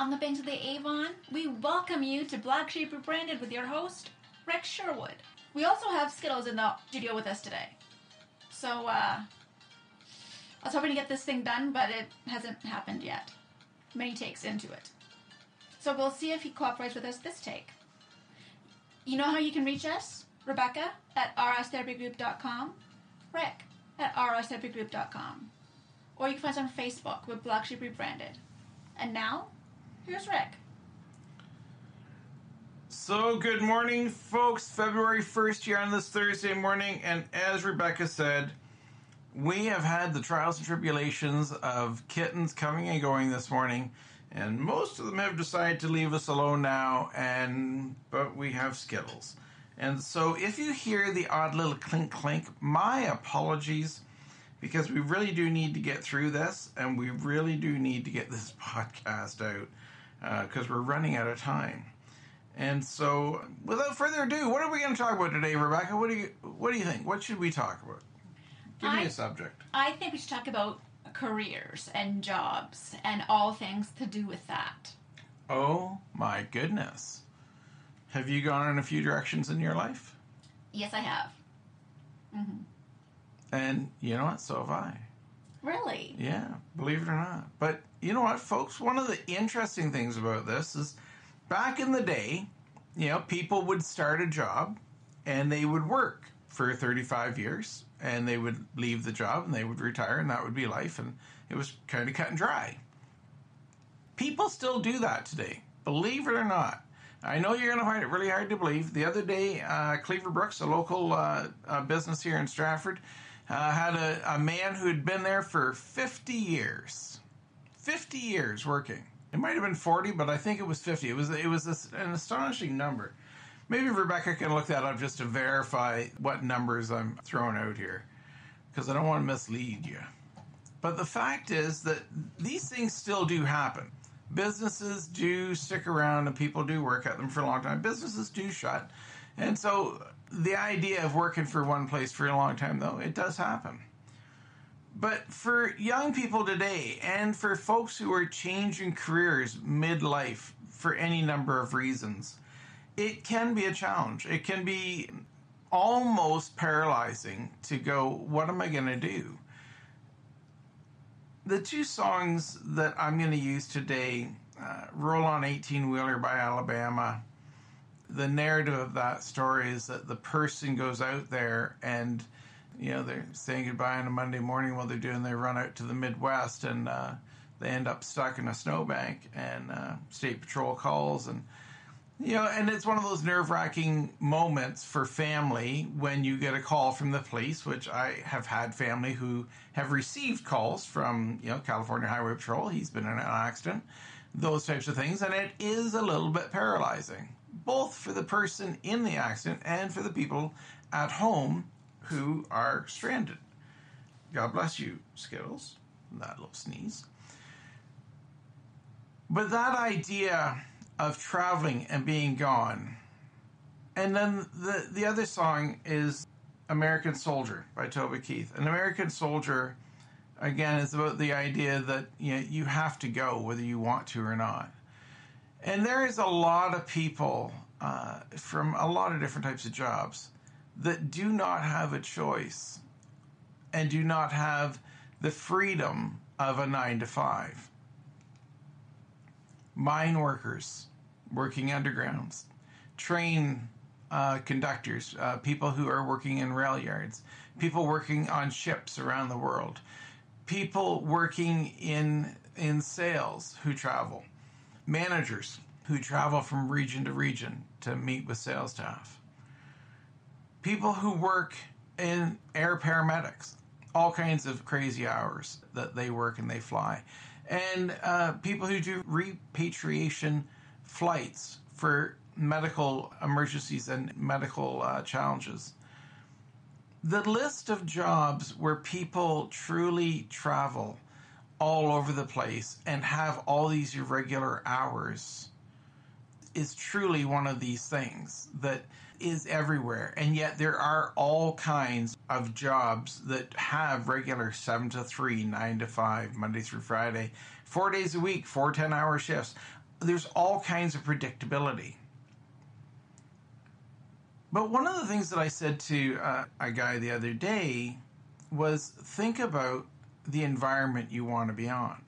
on the banks of the Avon, we welcome you to Black Sheep Rebranded with your host, Rick Sherwood. We also have Skittles in the studio with us today. So, uh, I was hoping to get this thing done, but it hasn't happened yet. Many takes into it. So we'll see if he cooperates with us this take. You know how you can reach us? Rebecca at rstherapygroup.com, Rick at rstherapygroup.com. Or you can find us on Facebook with Black Sheep Rebranded. And now, here's Rick. So, good morning, folks. February 1st here on this Thursday morning. And as Rebecca said, we have had the trials and tribulations of kittens coming and going this morning. And most of them have decided to leave us alone now, and but we have Skittles. And so, if you hear the odd little clink clink, my apologies because we really do need to get through this and we really do need to get this podcast out because uh, we're running out of time. And so, without further ado, what are we going to talk about today, Rebecca? What do you What do you think? What should we talk about? Give I, me a subject. I think we should talk about careers and jobs and all things to do with that. Oh my goodness! Have you gone in a few directions in your life? Yes, I have. Mm-hmm. And you know what? So have I. Really? Yeah, believe it or not. But you know what, folks? One of the interesting things about this is back in the day, you know, people would start a job and they would work for 35 years and they would leave the job and they would retire and that would be life and it was kind of cut and dry. People still do that today, believe it or not. I know you're going to find it really hard to believe. The other day, uh, Cleaver Brooks, a local uh, uh, business here in Stratford, uh, had a, a man who had been there for 50 years. 50 years working. It might have been 40, but I think it was 50. It was it was an astonishing number. Maybe Rebecca can look that up just to verify what numbers I'm throwing out here, because I don't want to mislead you. But the fact is that these things still do happen. Businesses do stick around and people do work at them for a long time. Businesses do shut. And so the idea of working for one place for a long time, though, it does happen. But for young people today and for folks who are changing careers midlife for any number of reasons, it can be a challenge. It can be almost paralyzing to go, what am I going to do? The two songs that I'm going to use today, uh, Roll on 18 Wheeler by Alabama, the narrative of that story is that the person goes out there and you know they're saying goodbye on a Monday morning while they're doing their run out to the Midwest and uh, they end up stuck in a snowbank and uh, state patrol calls and you know and it's one of those nerve wracking moments for family when you get a call from the police which I have had family who have received calls from you know California Highway Patrol he's been in an accident those types of things and it is a little bit paralyzing both for the person in the accident and for the people at home who are stranded. God bless you, Skittles. That little sneeze. But that idea of traveling and being gone. And then the, the other song is American Soldier by Toby Keith. An American Soldier, again, is about the idea that you, know, you have to go whether you want to or not. And there is a lot of people uh, from a lot of different types of jobs that do not have a choice and do not have the freedom of a nine to five. Mine workers working undergrounds, train uh, conductors, uh, people who are working in rail yards, people working on ships around the world, people working in in sales who travel managers who travel from region to region to meet with sales staff, people who work in air paramedics, all kinds of crazy hours that they work and they fly, and uh, people who do repatriation flights for medical emergencies and medical uh, challenges. The list of jobs where people truly travel all over the place and have all these irregular hours is truly one of these things that is everywhere. And yet there are all kinds of jobs that have regular 7 to 3, 9 to 5, Monday through Friday, four days a week, four 10 hour shifts. there's all kinds of predictability. But one of the things that I said to uh, a guy the other day was think about the environment you want to be on.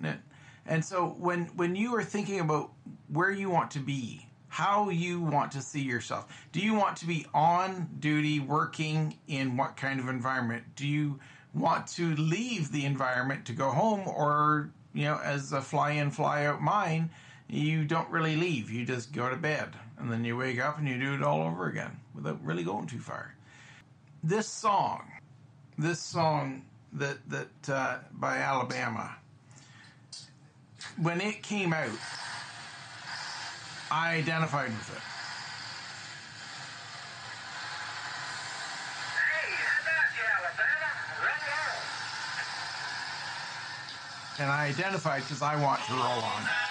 And so when when you are thinking about where you want to be, how you want to see yourself, do you want to be on duty working in what kind of environment? Do you want to leave the environment to go home or, you know, as a fly in fly out mine, you don't really leave. You just go to bed and then you wake up and you do it all over again without really going too far. This song, this song that that uh, by Alabama, when it came out, I identified with it. And I identified because I want to roll on.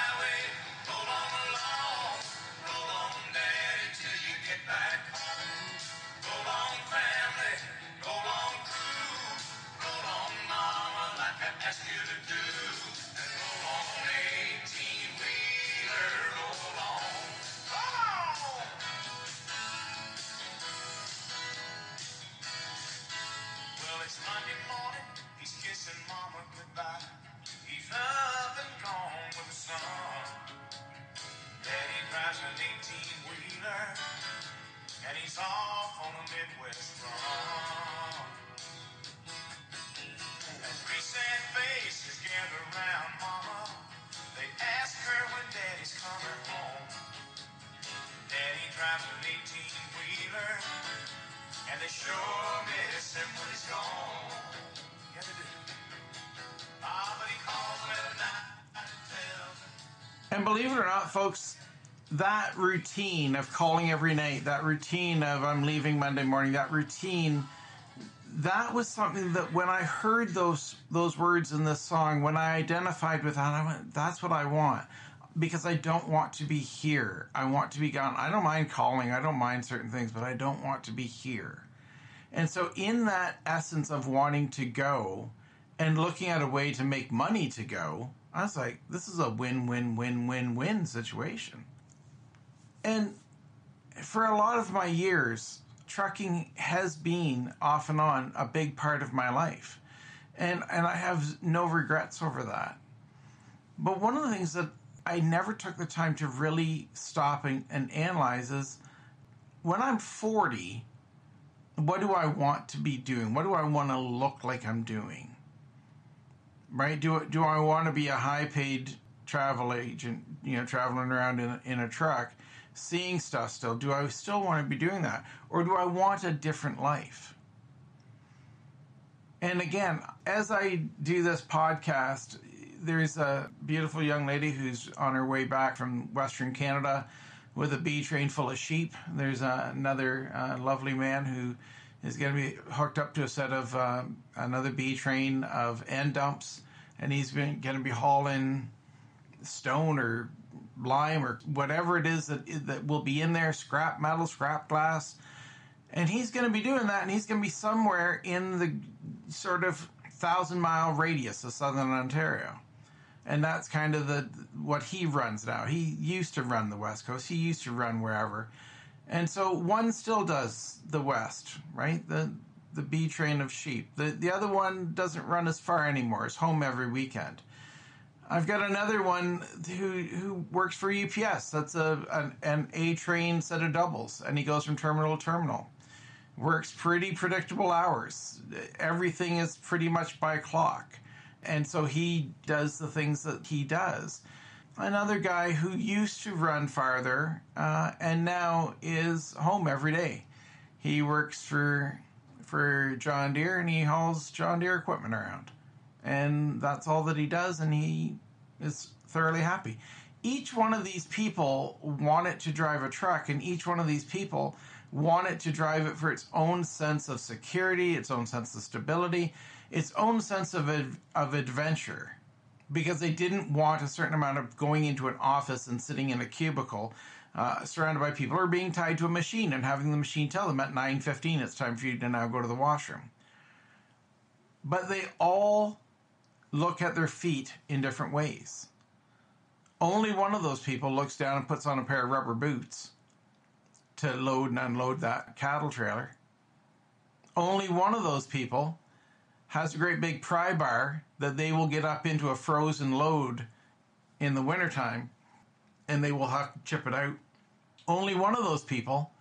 Believe it or not, folks, that routine of calling every night, that routine of I'm leaving Monday morning, that routine, that was something that when I heard those those words in this song, when I identified with that, I went, that's what I want. Because I don't want to be here. I want to be gone. I don't mind calling, I don't mind certain things, but I don't want to be here. And so in that essence of wanting to go and looking at a way to make money to go, I was like, this is a win win win win win situation. And for a lot of my years, trucking has been off and on a big part of my life. And and I have no regrets over that. But one of the things that I never took the time to really stop and, and analyze is when I'm 40, what do I want to be doing? What do I want to look like I'm doing? Right? Do do I want to be a high paid travel agent, you know, traveling around in in a truck, seeing stuff still? Do I still want to be doing that, or do I want a different life? And again, as I do this podcast, there's a beautiful young lady who's on her way back from Western Canada with a B train full of sheep. There's another uh, lovely man who is going to be hooked up to a set of uh, another B train of end dumps, and he's been going to be hauling stone or lime or whatever it is that that will be in there, scrap metal, scrap glass, and he's going to be doing that, and he's going to be somewhere in the sort of thousand mile radius of southern Ontario. And that's kind of the what he runs now. He used to run the West Coast. He used to run wherever and so one still does the west, right? The the B train of sheep. The the other one doesn't run as far anymore. It's home every weekend. I've got another one who who works for UPS. That's a an, an A train set of doubles, and he goes from terminal to terminal. Works pretty predictable hours. Everything is pretty much by clock, and so he does the things that he does another guy who used to run farther uh, and now is home every day. He works for for John Deere and he hauls John Deere equipment around, and that's all that he does, and he is thoroughly happy. Each one of these people want it to drive a truck, and each one of these people want it to drive it for its own sense of security, its own sense of stability, its own sense of of adventure because they didn't want a certain amount of going into an office and sitting in a cubicle uh, surrounded by people or being tied to a machine and having the machine tell them at 9.15 it's time for you to now go to the washroom but they all look at their feet in different ways only one of those people looks down and puts on a pair of rubber boots to load and unload that cattle trailer. Only one of those people has a great big pry bar that they will get up into a frozen load in the wintertime and they will have to chip it out. Only one of those people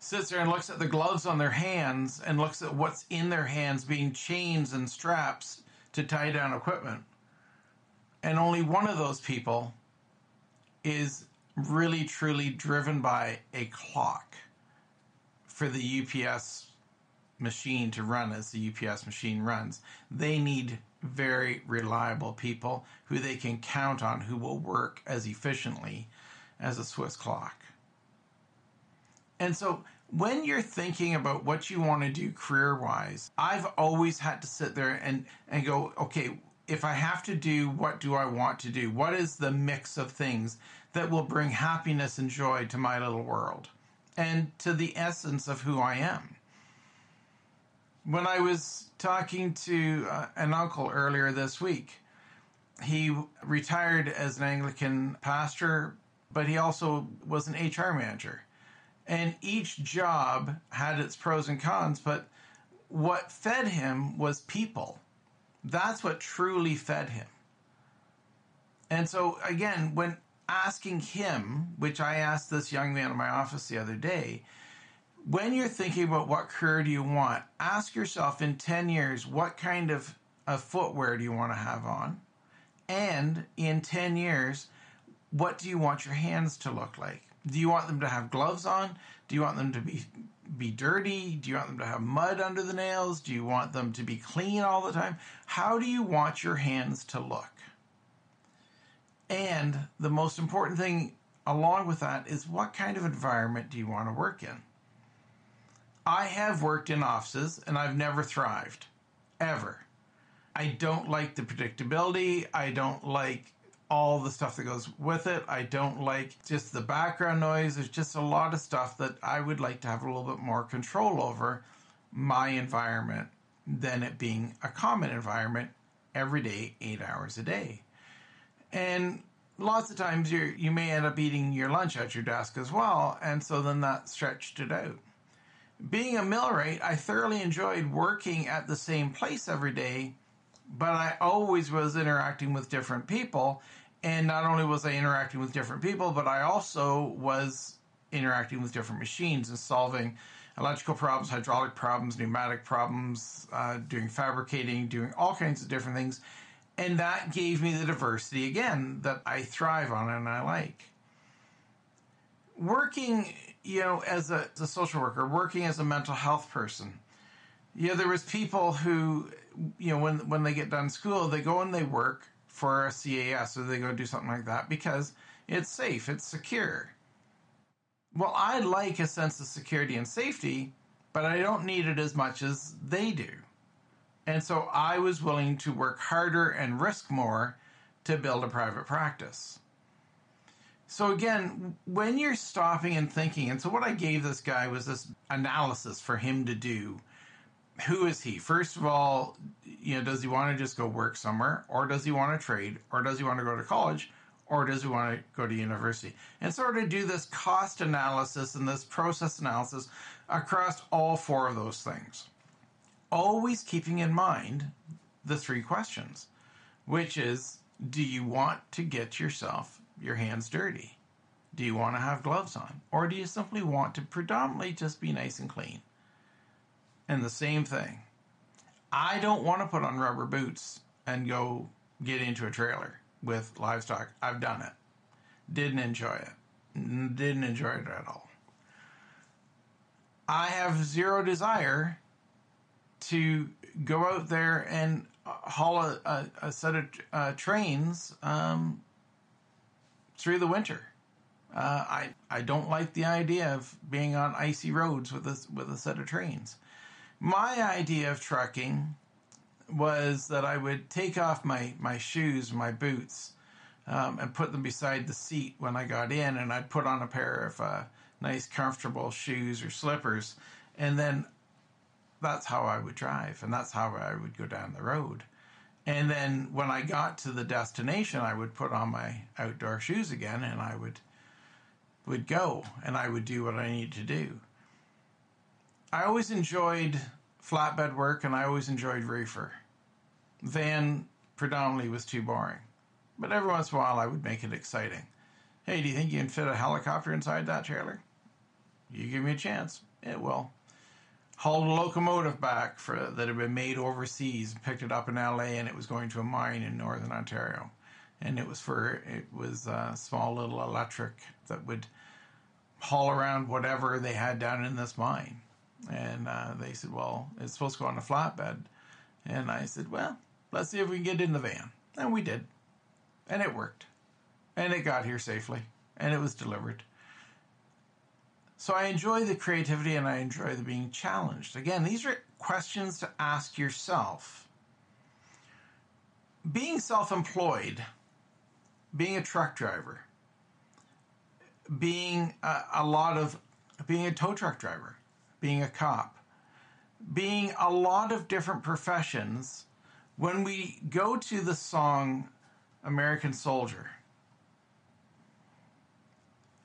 sits there and looks at the gloves on their hands and looks at what's in their hands being chains and straps to tie down equipment. And only one of those people is really truly driven by a clock for the UPS machine to run as the UPS machine runs. They need very reliable people who they can count on who will work as efficiently as a Swiss clock. And so when you're thinking about what you want to do career wise, I've always had to sit there and, and go, okay, if I have to do, what do I want to do? What is the mix of things that will bring happiness and joy to my little world and to the essence of who I am? When I was talking to uh, an uncle earlier this week, he retired as an Anglican pastor, but he also was an HR manager. And each job had its pros and cons, but what fed him was people that's what truly fed him. And so, again, when asking him, which I asked this young man in my office the other day, when you're thinking about what career do you want, ask yourself in 10 years, what kind of, of footwear do you want to have on? And in 10 years, what do you want your hands to look like? Do you want them to have gloves on? Do you want them to be be dirty? Do you want them to have mud under the nails? Do you want them to be clean all the time? How do you want your hands to look? And the most important thing along with that is what kind of environment do you want to work in? I have worked in offices and I've never thrived, ever. I don't like the predictability. I don't like all the stuff that goes with it. I don't like just the background noise. There's just a lot of stuff that I would like to have a little bit more control over my environment than it being a common environment every day, eight hours a day. And lots of times you you may end up eating your lunch at your desk as well, and so then that stretched it out. Being a millwright, I thoroughly enjoyed working at the same place every day but I always was interacting with different people. And not only was I interacting with different people, but I also was interacting with different machines and solving electrical problems, hydraulic problems, pneumatic problems, uh, doing fabricating, doing all kinds of different things. And that gave me the diversity again that I thrive on and I like. Working, you know, as a, as a social worker, working as a mental health person, you know, there was people who you know, when when they get done school, they go and they work for a CAS or they go do something like that because it's safe, it's secure. Well, I like a sense of security and safety, but I don't need it as much as they do. And so I was willing to work harder and risk more to build a private practice. So again, when you're stopping and thinking, and so what I gave this guy was this analysis for him to do who is he? First of all, you know, does he want to just go work somewhere, or does he want to trade, or does he want to go to college, or does he want to go to university? And sort of do this cost analysis and this process analysis across all four of those things. Always keeping in mind the three questions, which is do you want to get yourself your hands dirty? Do you want to have gloves on? Or do you simply want to predominantly just be nice and clean? And the same thing. I don't want to put on rubber boots and go get into a trailer with livestock. I've done it. Didn't enjoy it. Didn't enjoy it at all. I have zero desire to go out there and haul a, a, a set of uh, trains um, through the winter. Uh, I I don't like the idea of being on icy roads with a with a set of trains. My idea of trucking was that I would take off my, my shoes, my boots, um, and put them beside the seat when I got in, and I'd put on a pair of uh, nice, comfortable shoes or slippers, and then that's how I would drive, and that's how I would go down the road. And then when I got to the destination, I would put on my outdoor shoes again and I would would go and I would do what I needed to do. I always enjoyed flatbed work and I always enjoyed reefer. Van predominantly was too boring. But every once in a while I would make it exciting. Hey, do you think you can fit a helicopter inside that trailer? You give me a chance. It will. Hauled a locomotive back for that had been made overseas, picked it up in LA, and it was going to a mine in northern Ontario. And it was for it was a small little electric that would haul around whatever they had down in this mine. And uh, they said, "Well, it's supposed to go on a flatbed." And I said, "Well, let's see if we can get in the van." And we did, and it worked, and it got here safely, and it was delivered. So I enjoy the creativity and I enjoy the being challenged. Again, these are questions to ask yourself. Being self employed, being a truck driver, being a, a, lot of, being a tow truck driver, being a cop, being a lot of different professions, when we go to the song American Soldier,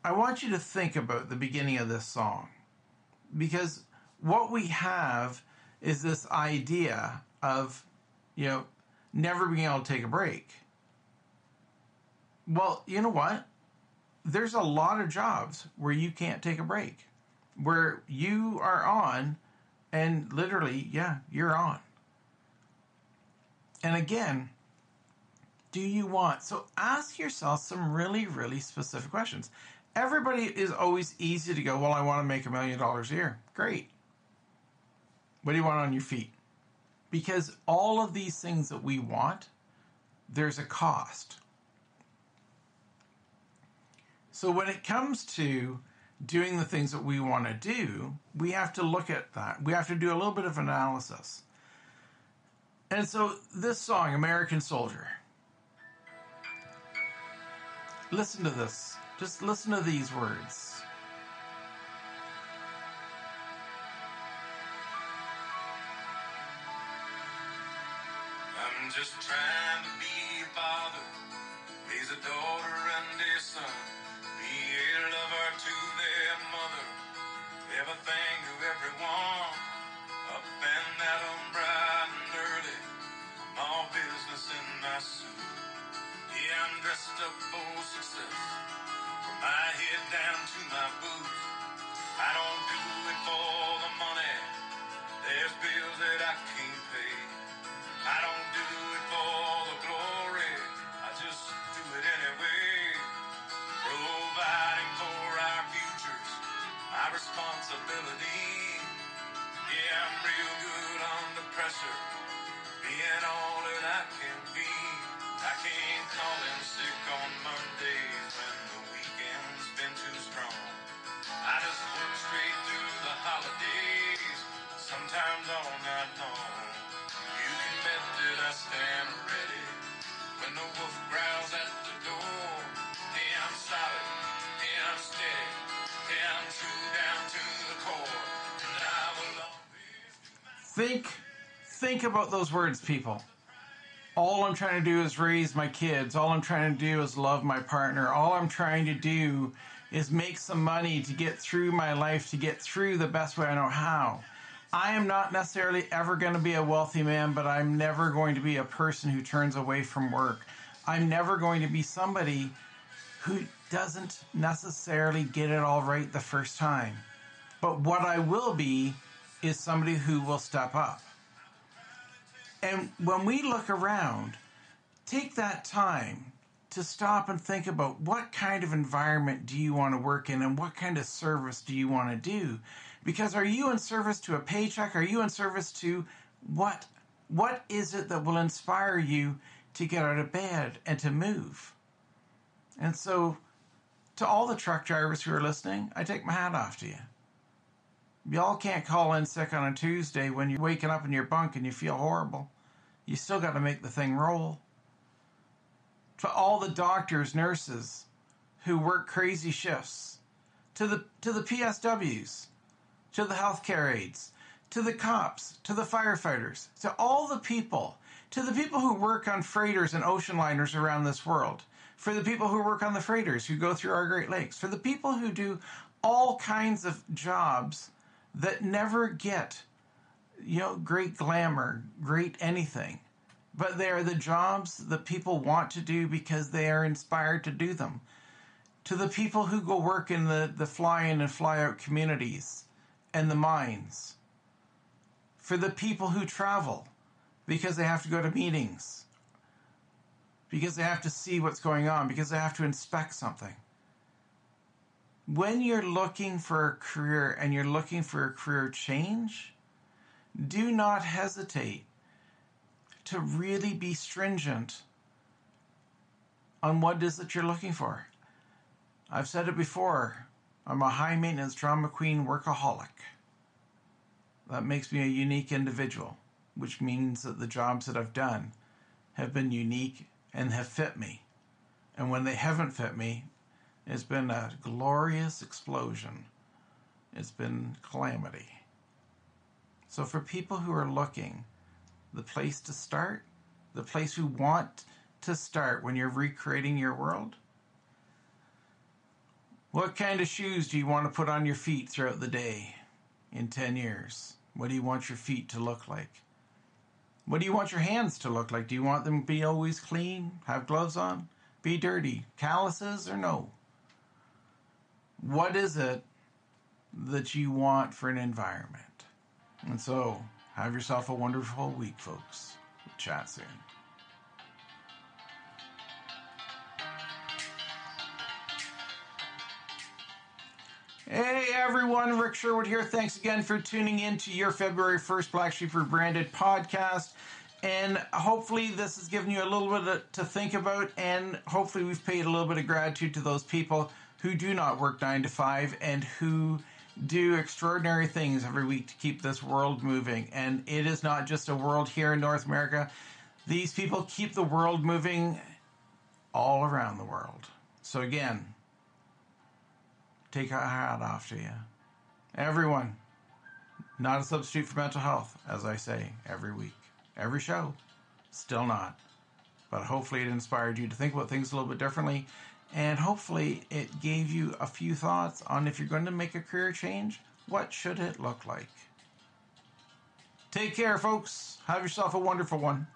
I want you to think about the beginning of this song because what we have is this idea of, you know, never being able to take a break. Well, you know what? There's a lot of jobs where you can't take a break, where you are on and literally, yeah, you're on. And again, do you want? So ask yourself some really, really specific questions everybody is always easy to go, well, I want to make a million dollars a year. Great. What do you want on your feet? Because all of these things that we want, there's a cost. So when it comes to doing the things that we want to do, we have to look at that. We have to do a little bit of analysis. And so this song, American Soldier, listen to this. Just listen to these words. I'm just trying to be a father, raise a daughter and a son, be a lover to their mother, everything to everyone. Up and 'em bright and early, all business in my suit. Yeah, I'm dressed up for success head down to my boots. I don't do it for the money. There's bills that I can't pay. I don't do it Think think about those words, people. All I'm trying to do is raise my kids. All I'm trying to do is love my partner. All I'm trying to do is make some money to get through my life, to get through the best way I know how. I am not necessarily ever going to be a wealthy man, but I'm never going to be a person who turns away from work. I'm never going to be somebody who doesn't necessarily get it all right the first time. But what I will be is somebody who will step up. And when we look around, take that time to stop and think about what kind of environment do you want to work in and what kind of service do you want to do? Because are you in service to a paycheck? Are you in service to what what is it that will inspire you to get out of bed and to move? And so to all the truck drivers who are listening, I take my hat off to you. Y'all can't call in sick on a Tuesday when you're waking up in your bunk and you feel horrible. You still got to make the thing roll. To all the doctors, nurses who work crazy shifts, to the to the PSWs, to the healthcare aides, to the cops, to the firefighters, to all the people to the people who work on freighters and ocean liners around this world, for the people who work on the freighters who go through our Great Lakes, for the people who do all kinds of jobs that never get, you know, great glamour, great anything. But they are the jobs that people want to do because they are inspired to do them. To the people who go work in the, the fly in and fly out communities and the mines. For the people who travel because they have to go to meetings, because they have to see what's going on, because they have to inspect something when you're looking for a career and you're looking for a career change, do not hesitate to really be stringent on what it is that you're looking for. I've said it before. I'm a high maintenance drama queen workaholic. That makes me a unique individual, which means that the jobs that I've done have been unique and have fit me. And when they haven't fit me, it's been a glorious explosion. It's been calamity. So, for people who are looking, the place to start, the place who want to start when you're recreating your world, what kind of shoes do you want to put on your feet throughout the day in 10 years? What do you want your feet to look like? What do you want your hands to look like? Do you want them to be always clean, have gloves on, be dirty, calluses, or no? what is it that you want for an environment? And so, have yourself a wonderful week, folks. We'll chat soon. Hey everyone, Rick Sherwood here. Thanks again for tuning in to your February 1st Black Sheep Rebranded podcast. And hopefully, this has given you a little bit to think about, and hopefully, we've paid a little bit of gratitude to those people who do not work nine to five and who do extraordinary things every week to keep this world moving. And it is not just a world here in North America. These people keep the world moving all around the world. So, again, take a hat off to you. Everyone, not a substitute for mental health, as I say every week, every show. Still not. But hopefully, it inspired you to think about things a little bit differently and hopefully, it gave you a few thoughts on if you're going to make a career change, what should it look like? Take care, folks. Have yourself a wonderful one.